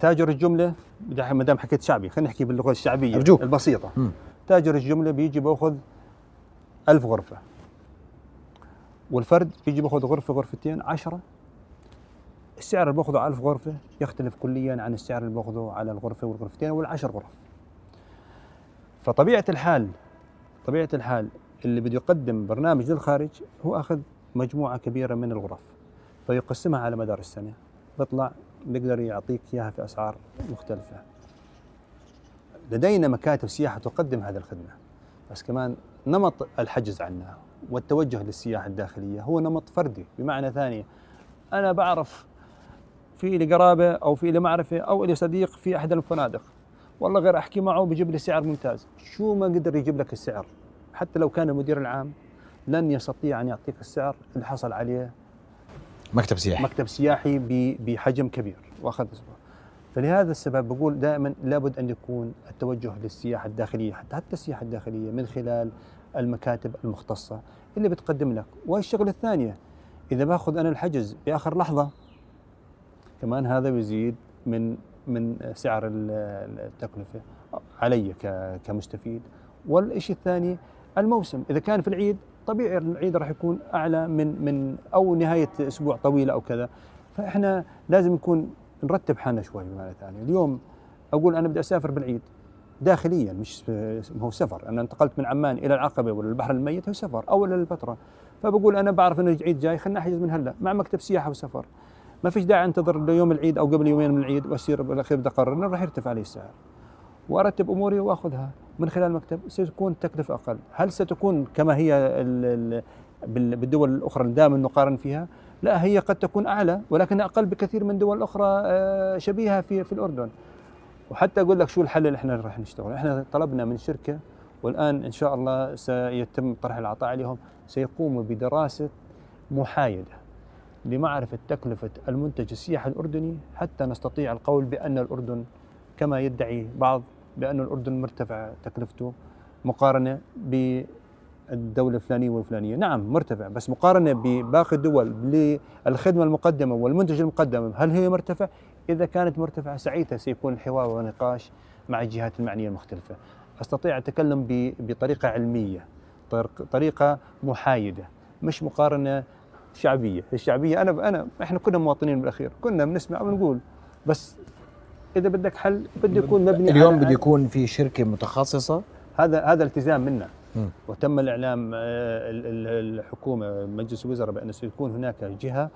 تاجر أحكي- ما دام حكيت شعبي خلينا نحكي باللغة الشعبية أرجوك. البسيطة. مم. تاجر الجملة بيجي بأخذ ألف غرفة. والفرد بيجي بأخذ غرفة غرفتين عشرة. السعر اللي بأخذه على 1000 غرفة يختلف كليا عن السعر اللي بأخذه على الغرفة والغرفتين والعشر غرف. فطبيعة الحال طبيعة الحال اللي بده يقدم برنامج للخارج هو أخذ مجموعة كبيرة من الغرف فيقسمها على مدار السنة. بيطلع بيقدر يعطيك إياها في أسعار مختلفة. لدينا مكاتب سياحة تقدم هذه الخدمة بس كمان نمط الحجز عنا والتوجه للسياحة الداخلية هو نمط فردي. بمعنى ثاني أنا بعرف في لي قرابة أو في لي معرفة أو لي صديق في أحد الفنادق. والله غير أحكي معه بيجيب لي سعر ممتاز. شو ما قدر يجيب لك السعر؟ حتى لو كان المدير العام لن يستطيع أن يعطيك السعر اللي حصل عليه مكتب سياحي. مكتب سياحي بحجم كبير وأخذ فلهذا السبب بقول دائما لابد أن يكون التوجه للسياحة الداخلية حتى حتى السياحة الداخلية من خلال المكاتب المختصة اللي بتقدم لك. والشغله الثانية إذا باخذ أنا الحجز بآخر لحظة كمان هذا بيزيد من من سعر ال- التكلفة علي كمستفيد. والشيء الثاني الموسم. إذا كان في العيد طبيعي العيد راح يكون أعلى من من أو نهاية أسبوع طويلة أو كذا. فإحنا لازم نكون نرتب حالنا شوي بمعنى ثاني اليوم أقول أنا بدي أسافر بالعيد داخليا مش هو سفر. أنا انتقلت من عمان إلى العقبة ولا البحر الميت هو سفر أو إلى البتراء فبقول أنا بعرف إنه العيد جاي خلينا احجز من هلأ. مع مكتب سياحة وسفر. ما فيش داعي أنتظر ليوم العيد أو قبل يومين من العيد وأصير بالأخير بدي اقرر راح يرتفع علي السعر. وأرتب أموري وأخذها. من خلال المكتب ستكون تكلفه أقل، هل ستكون كما هي ال ال بال- بالدول الأخرى اللي دائما نقارن فيها؟ لا هي قد تكون أعلى ولكنها أقل بكثير من دول أخرى آه، شبيهة في في الأردن. وحتى أقول لك شو الحل اللي إحنا راح نشتغل، إحنا طلبنا من شركة والآن إن شاء الله سيتم طرح العطاء عليهم سيقوموا بدراسة محايدة لمعرفة تكلفة المنتج السياحي الأردني حتى نستطيع القول بأن الأردن كما يدعي بعض بأن الأردن مرتفع تكلفته مقارنة بالدولة الفلانية والفلانية. نعم مرتفع بس مقارنة بباقي الدول للخدمة المقدمة والمنتج المقدم هل هي مرتفع؟ إذا كانت مرتفعة ساعتها سيكون الحوار والنقاش مع الجهات المعنية المختلفة. أستطيع أتكلم بطريقة علمية طريقة محايدة مش مقارنة شعبية. الشعبية أنا أنا إحنا كنا مواطنين بالأخير كنا بنسمع ونقول بس إذا بدك حل بده يكون مبني اليوم بده يكون في شركة متخصصة. هذا هذا التزام منا. وتم الإعلام آه، ال- ال- الحكومة مجلس الوزراء بأن سيكون هناك جهة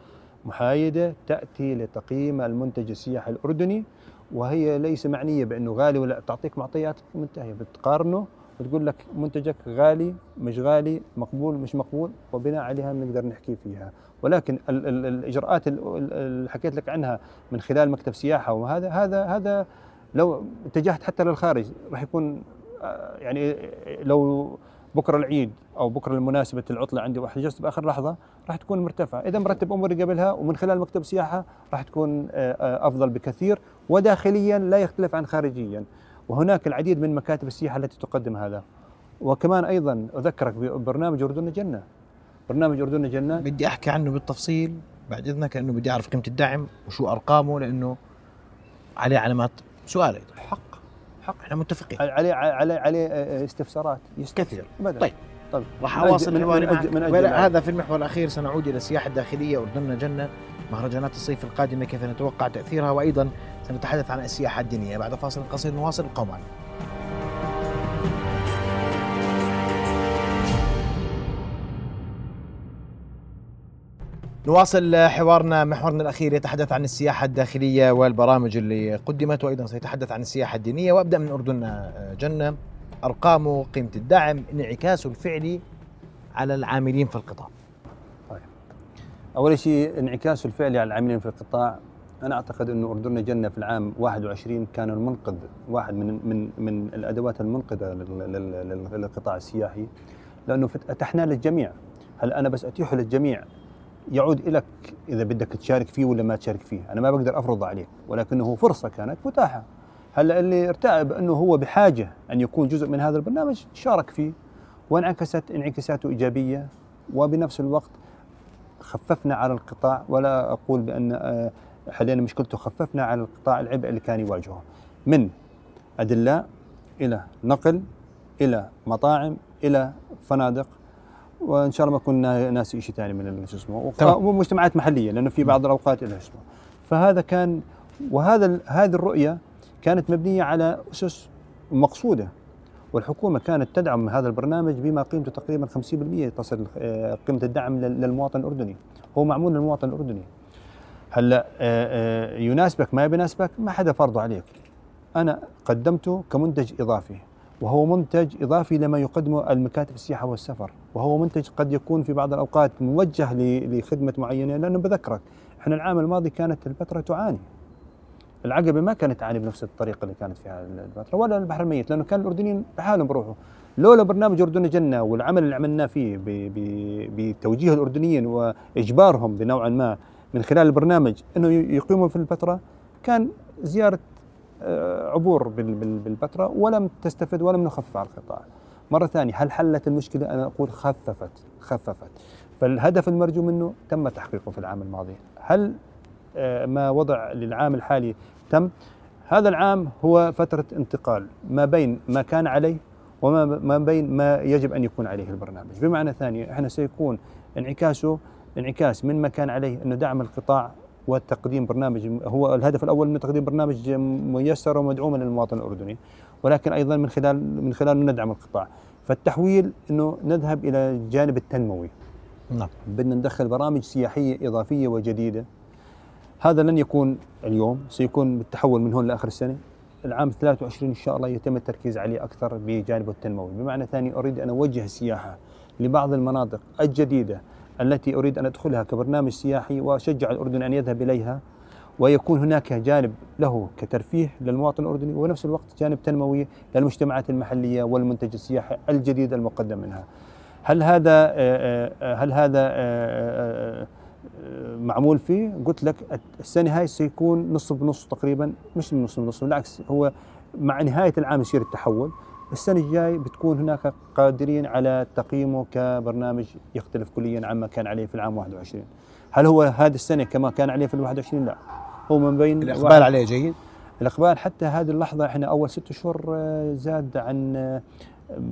محايدة تأتي لتقييم المنتج السياحي الأردني وهي ليس معنية بأنه غالي ولا تعطيك معطيات منتهية بتقارنه وتقول لك منتجك غالي مش غالي مقبول مش مقبول وبناء عليها بنقدر نحكي فيها. ولكن ال ال الإجراءات ال- ال- اللي حكيت لك عنها من خلال مكتب سياحة وهذا هذا هذا لو اتجهت حتى للخارج راح يكون آه، يعني لو بكرة العيد أو بكرة المناسبة العطلة عندي وحجزت بآخر لحظة راح تكون مرتفعة، إذا مرتب أموري قبلها ومن خلال مكتب سياحة راح تكون آه، آه، أفضل بكثير وداخليا لا يختلف عن خارجيا، وهناك العديد من مكاتب السياحة التي تقدم هذا. وكمان أيضا أذكرك ببرنامج أردن جنه. برنامج أردن جنه بدي أحكي عنه بالتفصيل بعد إذنك لأنه بدي أعرف قيمة الدعم وشو أرقامه لأنه عليه علامات سؤال أيضا. حق. حق. إحنا متفقين. عليه عليه عليه استفسارات. كثير. أبداً. طيب. طيب. راح أواصل من- حواري من أجل- معك. من أجل ولا معك. هذا في المحور الأخير سنعود إلى السياحة الداخلية اردننا جنة. مهرجانات الصيف القادمة كيف نتوقع تأثيرها؟ وأيضا سنتحدث عن السياحة الدينية بعد فاصل قصير نواصل القوم معنا نواصل حوارنا محورنا الأخير يتحدث عن السياحة الداخلية والبرامج اللي قدمت وأيضا سيتحدث عن السياحة الدينية. وأبدأ من أردننا جنة. ارقامه قيمة الدعم انعكاسه الفعلي على العاملين في القطاع. أول شيء انعكاسه الفعلي على العاملين في القطاع. أنا أعتقد إنه اردننا جنة في العام 21 كان المنقذ واحد من من من الأدوات المنقذة لل- لل- لل- للقطاع السياحي لأنه اتحنا للجميع. هل أنا بس أتيحه للجميع؟ يعود لك إذا بدك تشارك فيه ولا ما تشارك فيه. أنا ما بقدر أفرض عليك ولكنه فرصة كانت متاحة. هلأ اللي ارتأى بانه هو بحاجة أن يكون جزء من هذا البرنامج شارك فيه. وانعكست انعكاساته إيجابية وبنفس الوقت خففنا على القطاع. ولا أقول بأن آه، حلينا مشكلته خففنا على القطاع العبء اللي كان يواجهه. من ادلاء إلى نقل إلى مطاعم إلى فنادق وإن شاء الله ما كنا ناسي شيء ثاني من شو اسمه. ومجتمعات محلية لأنه في بعض الأوقات لها اسمه. فهذا كان وهذا هذه الرؤية كانت مبنية على أسس مقصودة والحكومة كانت تدعم هذا البرنامج بما قيمته تقريبا 50% تصل آه، قيمة الدعم لل- للمواطن الأردني. هو معمول للمواطن الأردني. هلا آه، آه، يناسبك ما بيناسبك ما حدا فرضه عليك. أنا قدمته كمنتج إضافي وهو منتج إضافي لما يقدمه المكاتب السياحة والسفر وهو منتج قد يكون في بعض الأوقات موجه لخدمة معينة لأنه بذكرك إحنا العام الماضي كانت الفترة تعاني. العقبة ما كانت تعاني بنفس الطريقة اللي كانت فيها الفترة ولا البحر الميت لأنه كان الأردنيين بحالهم بروحوا لولا برنامج أردن جنة والعمل اللي عملناه فيه بتوجيه الأردنيين وإجبارهم بنوعا ما من خلال البرنامج إنه يقيموا في الفترة كان زيارة آه، عبور بال- بال- بالفترة ولم تستفد ولم نخفف على القطاع. مرة ثانية هل حلت المشكلة؟ أنا أقول خففت خففت. فالهدف المرجو منه تم تحقيقه في العام الماضي هل آه، ما وضع للعام الحالي تم هذا العام هو فترة انتقال ما بين ما كان عليه وما ما بين ما يجب أن يكون عليه البرنامج بمعنى ثاني إحنا سيكون انعكاسه انعكاس من ما كان عليه أنه دعم القطاع وتقديم برنامج هو الهدف الأول من تقديم برنامج ميسر ومدعوما للمواطن الأردني ولكن أيضا من خلال من خلال ندعم القطاع. فالتحويل إنه نذهب إلى الجانب التنموي. نعم. بدنا ندخل برامج سياحية إضافية وجديدة. هذا لن يكون اليوم سيكون بالتحول من هون لآخر السنة. العام 23 إن شاء الله يتم التركيز عليه أكثر بجانبه التنموي. بمعنى ثاني أريد أن أوجه السياحه لبعض المناطق الجديدة التي أريد أن أدخلها كبرنامج سياحي وأشجع الأردن أن يذهب إليها ويكون هناك جانب له كترفيه للمواطن الأردني ونفس الوقت جانب تنموي للمجتمعات المحلية والمنتج السياحي الجديد المقدم منها. هل هذا آه، آه، هل هذا آه، معمول فيه؟ قلت لك السنة هاي سيكون نص بنص تقريبا مش نص بنص بالعكس هو مع نهاية العام يصير التحول السنة الجاي بتكون هناك قادرين على تقييمه كبرنامج يختلف كليا عما كان عليه في العام 21 هل هو هذه السنة كما كان عليه في ال 21 لا. هو من بين الإقبال عليه جيد؟ الإقبال حتى هذه اللحظة إحنا أول ست شهور آه، زاد عن آه،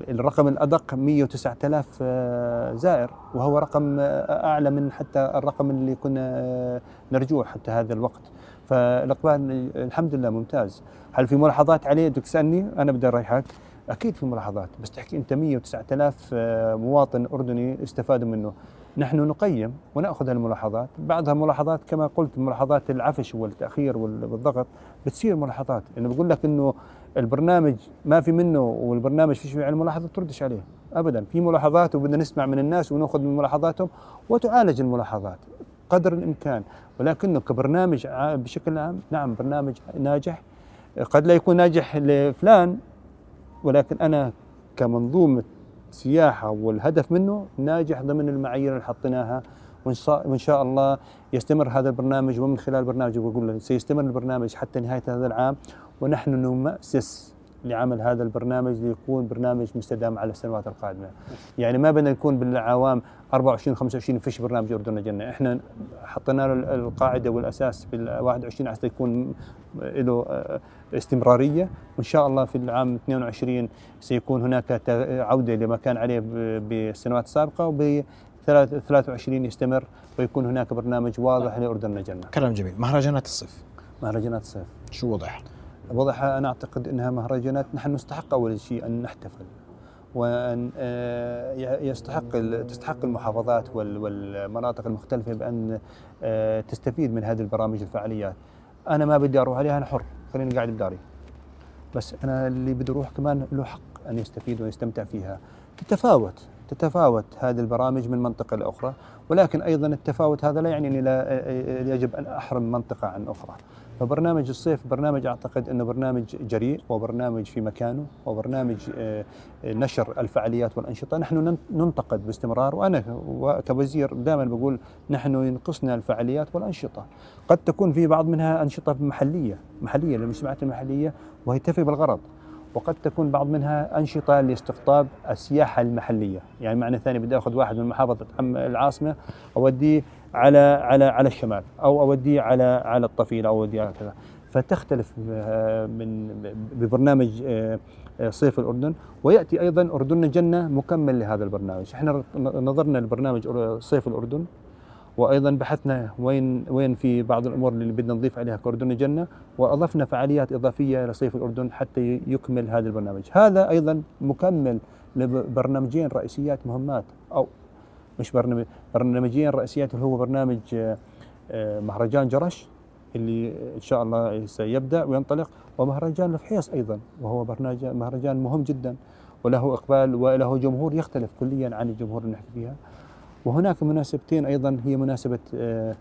الرقم الأدق 109000 آه، زائر وهو رقم أعلى من حتى الرقم اللي كنا نرجوه حتى هذا الوقت. فالإقبال الحمد لله ممتاز. هل في ملاحظات عليه؟ بدك تسألني أنا بدي أريحك. أكيد في ملاحظات بس تحكي أنت 109000 آه، مواطن أردني استفادوا منه. نحن نقيم ونأخذ الملاحظات بعضها ملاحظات كما قلت ملاحظات العفش والتأخير والضغط بتصير ملاحظات. انه بقول لك إنه البرنامج ما في منه والبرنامج في شيء على الملاحظة تردش عليه. ابدا في ملاحظات وبدنا نسمع من الناس ونأخذ من ملاحظاتهم وتعالج الملاحظات قدر الإمكان. ولكنه كبرنامج بشكل عام نعم برنامج ناجح. قد لا يكون ناجح لفلان ولكن أنا كمنظومة سياحة والهدف منه ناجح ضمن المعايير اللي حطيناها. وإن شاء الله يستمر هذا البرنامج ومن خلال البرنامج بقول سيستمر البرنامج حتى نهاية هذا العام. ونحن نمأسس لعمل هذا البرنامج ليكون برنامج مستدام على السنوات القادمة. يعني ما بدنا نكون بالعوام 24 25 فيش برنامج اردن جنة، إحنا حطينا له القاعدة والأساس بال 21 حتى يكون له آه، استمرارية وإن شاء الله في العام 22 سيكون هناك عودة لما كان عليه بالسنوات السابقة وب 23 يستمر ويكون هناك برنامج واضح لاردن جنه. كلام جميل، مهرجانات الصيف. مهرجانات الصيف. شو وضعها؟ وضعها أنا أعتقد إنها مهرجانات نحن نستحق أول شيء أن نحتفل وأن آه، يستحق تستحق المحافظات والمناطق المختلفة بأن آه، تستفيد من هذه البرامج الفعاليات أنا ما بدي أروح عليها أنا حر خليني قاعد بداري. بس أنا اللي بدي أروح كمان له حق أن يستفيد ويستمتع فيها. تتفاوت تتفاوت هذه البرامج من منطقة لأخرى ولكن أيضا التفاوت هذا لا يعني إني لا آه، يجب أن أحرم منطقة عن أخرى. فبرنامج الصيف برنامج أعتقد إنه برنامج جريء وبرنامج في مكانه وبرنامج آه، نشر الفعاليات والأنشطة، نحن ننتقد باستمرار وأنا كوزير دائما بقول نحن ينقصنا الفعاليات والأنشطة، قد تكون في بعض منها أنشطة محلية، محلية للمجتمعات المحلية وهي تفي بالغرض. وقد تكون بعض منها أنشطة لاستقطاب السياحة المحلية. يعني معنى ثاني بدي أخذ واحد من محافظة العاصمة أوديه على على على الشمال أو أوديه على على الطفيل أو أوديه على كذا. فتختلف آه، من ببرنامج آه، آه، صيف الأردن. ويأتي أيضا أردن جنة مكمل لهذا البرنامج. إحنا نظرنا لبرنامج صيف الأردن. وأيضا بحثنا وين وين في بعض الأمور اللي بدنا نضيف عليها كأردن جنة. وأضفنا فعاليات إضافية لصيف الأردن حتى يكمل هذا البرنامج. هذا أيضا مكمل لبرنامجين رئيسيات مهمات أو مش برنامج برنامجين رئيسيات اللي هو برنامج آه، آه، مهرجان جرش اللي إن شاء الله سيبدأ وينطلق ومهرجان الفحيص أيضا وهو مهرجان مهم جدا وله إقبال وله جمهور يختلف كليا عن الجمهور اللي نحكي فيها. وهناك مناسبتين أيضا هي مناسبة آه،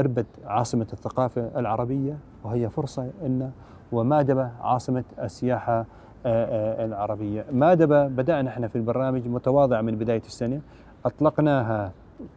إربد عاصمة الثقافة العربية وهي فرصة إن ومادبه عاصمة السياحة العربية. مادبه بدأنا إحنا في البرنامج متواضع من بداية السنة أطلقناها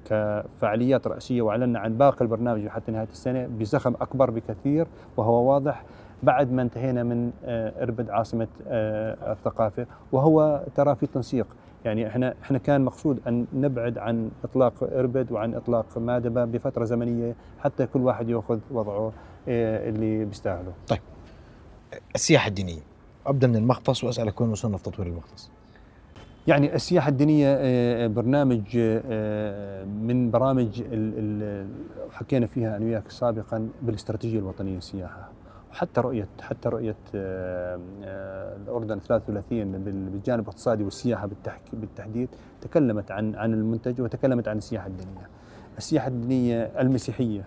كفعاليات رئيسية وأعلنا عن باقي البرنامج حتى نهاية السنة بزخم أكبر بكثير وهو واضح بعد ما انتهينا من آه، إربد عاصمة آه، الثقافة وهو ترى في تنسيق. يعني إحنا إحنا كان مقصود أن نبعد عن إطلاق إربد وعن إطلاق مادبة بفترة زمنية حتى كل واحد يأخذ وضعه آه، اللي بيستاهله. السياحة الدينية. أبدأ من المختص وأسألك وين وصلنا في تطوير المختص يعني السياحة الدينية آه، برنامج آه، من برامج حكينا فيها أنا وياك سابقا بالاستراتيجية الوطنية للسياحة وحتى رؤية حتى رؤية آه، آه، الأردن 33 بال- بالجانب الاقتصادي والسياحة بالتحديد تكلمت عن عن المنتج وتكلمت عن السياحة الدينية. السياحة الدينية المسيحية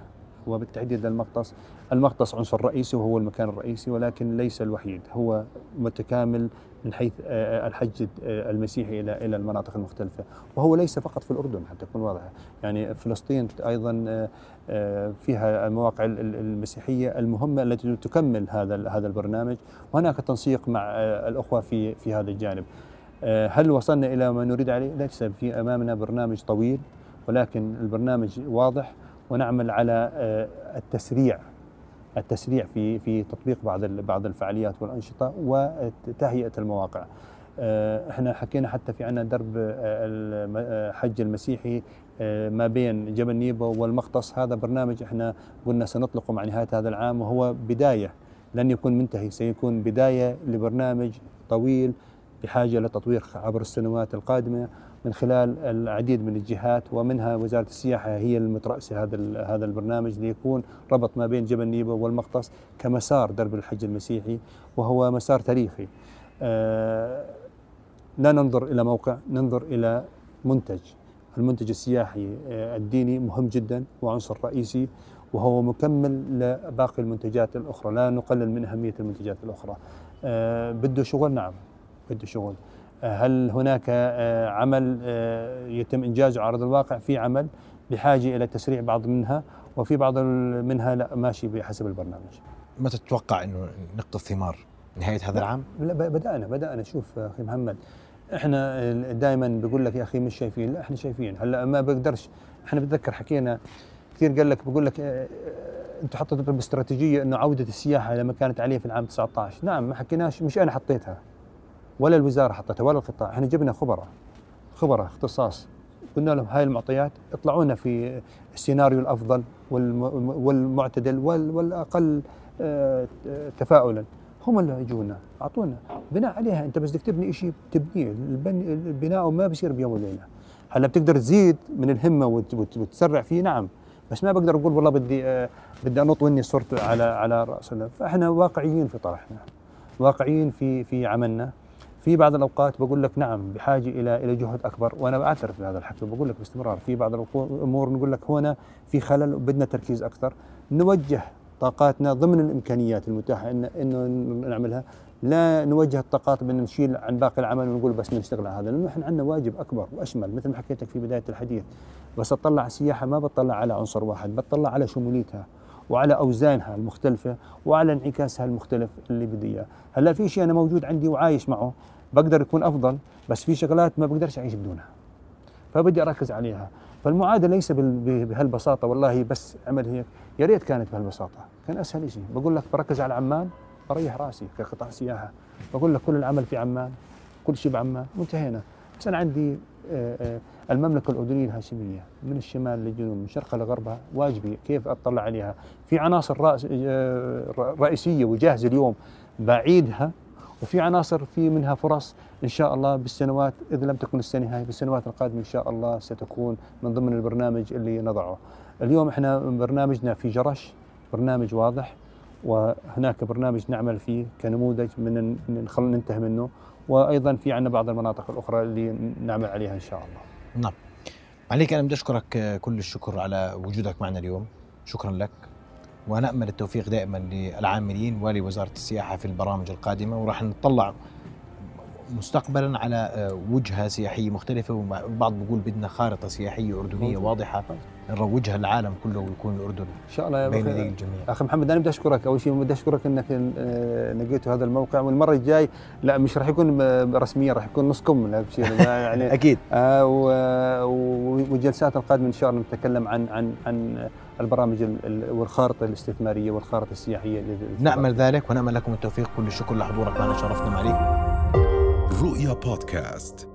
وبالتحديد المقطس المقطس عنصر رئيسي وهو المكان الرئيسي ولكن ليس الوحيد هو متكامل من حيث آه، الحج آه، المسيحي إلى إلى المناطق المختلفة. وهو ليس فقط في الأردن حتى تكون واضحه يعني فلسطين أيضا آه، آه، فيها المواقع ال- ال- المسيحية المهمة التي تكمل هذا هذا البرنامج. وهناك تنسيق مع آه، الأخوة في في هذا الجانب. آه، هل وصلنا إلى ما نريد عليه؟ ليس. في أمامنا برنامج طويل ولكن البرنامج واضح. ونعمل على آه، التسريع التسريع في في تطبيق بعض بعض الفعاليات والأنشطة وتهيئة المواقع. آه، إحنا حكينا حتى في عنا درب آه، الم- آه، الحج المسيحي ما بين جبل نيبو والمقطس هذا برنامج إحنا قلنا سنطلقه مع نهاية هذا العام وهو بداية لن يكون منتهي سيكون بداية لبرنامج طويل بحاجة لتطوير عبر السنوات القادمة من خلال العديد من الجهات ومنها وزارة السياحة هي المترأسة هذا هذا البرنامج ليكون ربط ما بين جبل نيبو والمقطس كمسار درب الحج المسيحي وهو مسار تاريخي. آه، لا ننظر إلى موقع ننظر إلى منتج. المنتج السياحي آه، الديني مهم جدا وعنصر رئيسي وهو مكمل لباقي المنتجات الأخرى. لا نقلل من أهمية المنتجات الأخرى. آه، بده شغل؟ نعم بده شغل. هل هناك آه، عمل آه، يتم انجازه على ارض الواقع؟ في عمل بحاجة إلى تسريع بعض منها وفي بعض منها لا ماشي بحسب البرنامج. متى تتوقع إنه نقطف ثمار نهاية هذا العام؟ لا بدأنا بدأنا. شوف أخي محمد إحنا دائما بقول لك يا أخي مش شايفين. لا إحنا شايفين. هلأ ما بقدرش. إحنا بتذكر حكينا كثير قال لك بقول لك آه، آه، أنتم حطيتوا باستراتيجية إنه عودة السياحة لما كانت عليه في العام 19 نعم ما حكيناش مش أنا حطيتها. ولا الوزارة حطتها ولا القطاع إحنا جبنا خبراء خبراء اختصاص. قلنا لهم هاي المعطيات اطلعوا لنا في السيناريو الأفضل والم- والمعتدل وال- والأقل آه، تفاؤلا. هم اللي يجونا أعطونا. بناء عليها أنت بس بدك تبني شيء تبنيه. البن- البناء ما بصير بيوم وليلة. هلأ بتقدر تزيد من الهمة وت- وت- وتسرع فيه؟ نعم. بس ما بقدر أقول والله بدي آه، بدي أنط وإني صرت على على رأسنا. فإحنا واقعيين في طرحنا. واقعيين في في عملنا. في بعض الأوقات بقول لك نعم بحاجة إلى إلى جهد أكبر وأنا بعترف بهذا الحكي بقول لك باستمرار. في بعض الأمور نقول لك هنا في خلل وبدنا تركيز أكثر. نوجه طاقاتنا ضمن الإمكانيات المتاحة ان انه نعملها. لا نوجه الطاقات بأن نشيل عن باقي العمل ونقول بس نشتغل على هذا لأنه إحنا عندنا واجب أكبر وأشمل. مثل ما حكيت لك في بداية الحديث بس أطلع على السياحة ما بطلع على عنصر واحد بطلع على شموليتها وعلى أوزانها المختلفة وعلى انعكاسها المختلف اللي بدي إياه. هلأ في شيء أنا موجود عندي وعايش معه بقدر يكون أفضل بس في شغلات ما بقدرش أعيش بدونها فبدي أركز عليها. فالمعادلة ليس بهالبساطة والله بس عمل هيك. يا ريت كانت بهالبساطة. كان أسهل شيء بقول لك بركز على عمان بريح رأسي كقطاع سياحة. بقول لك كل العمل في عمان كل شيء بعمان وانتهينا بس أنا عندي آه، آه، المملكة الأردنية الهاشمية من الشمال للجنوب من شرقها لغربها واجبي كيف أطلع عليها. في عناصر آه، رئيسية وجاهزة اليوم بعيدها وفي عناصر في منها فرص إن شاء الله بالسنوات إذا لم تكن السنة هاي بالسنوات القادمة إن شاء الله ستكون من ضمن البرنامج اللي نضعه. اليوم إحنا برنامجنا في جرش برنامج واضح وهناك برنامج نعمل فيه كنموذج من خلينا ننتهي منه وأيضا في عندنا بعض المناطق الأخرى اللي نعمل عليها إن شاء الله. نعم عليك أنا بدي أشكرك آه، كل الشكر على وجودك معنا اليوم شكرا لك ونأمل التوفيق دائما للعاملين ولوزارة السياحة في البرامج القادمة وراح نطلع مستقبلا على آه، وجهة سياحية مختلفة والبعض بيقول بدنا خارطة سياحية أردنية. واضحة. نروجها للعالم كله ويكون الأردن إن شاء الله يا بين أخي- يدي الجميع. أخي محمد أنا بدي أشكرك. أول شيء بدي أشكرك إنك آه، نقيت هذا الموقع. والمرة الجاي لا مش راح يكون آه، رسميا راح يكون نص كم لا بصير يعني أكيد. آه والجلسات القادمة إن شاء الله نتكلم عن عن عن البرامج ال- ال- والخارطة الاستثمارية والخارطة السياحية لل- نأمل ذلك ونأمل لكم التوفيق. كل الشكر لحضورك. معنا شرفنا معك رؤيا بودكاست.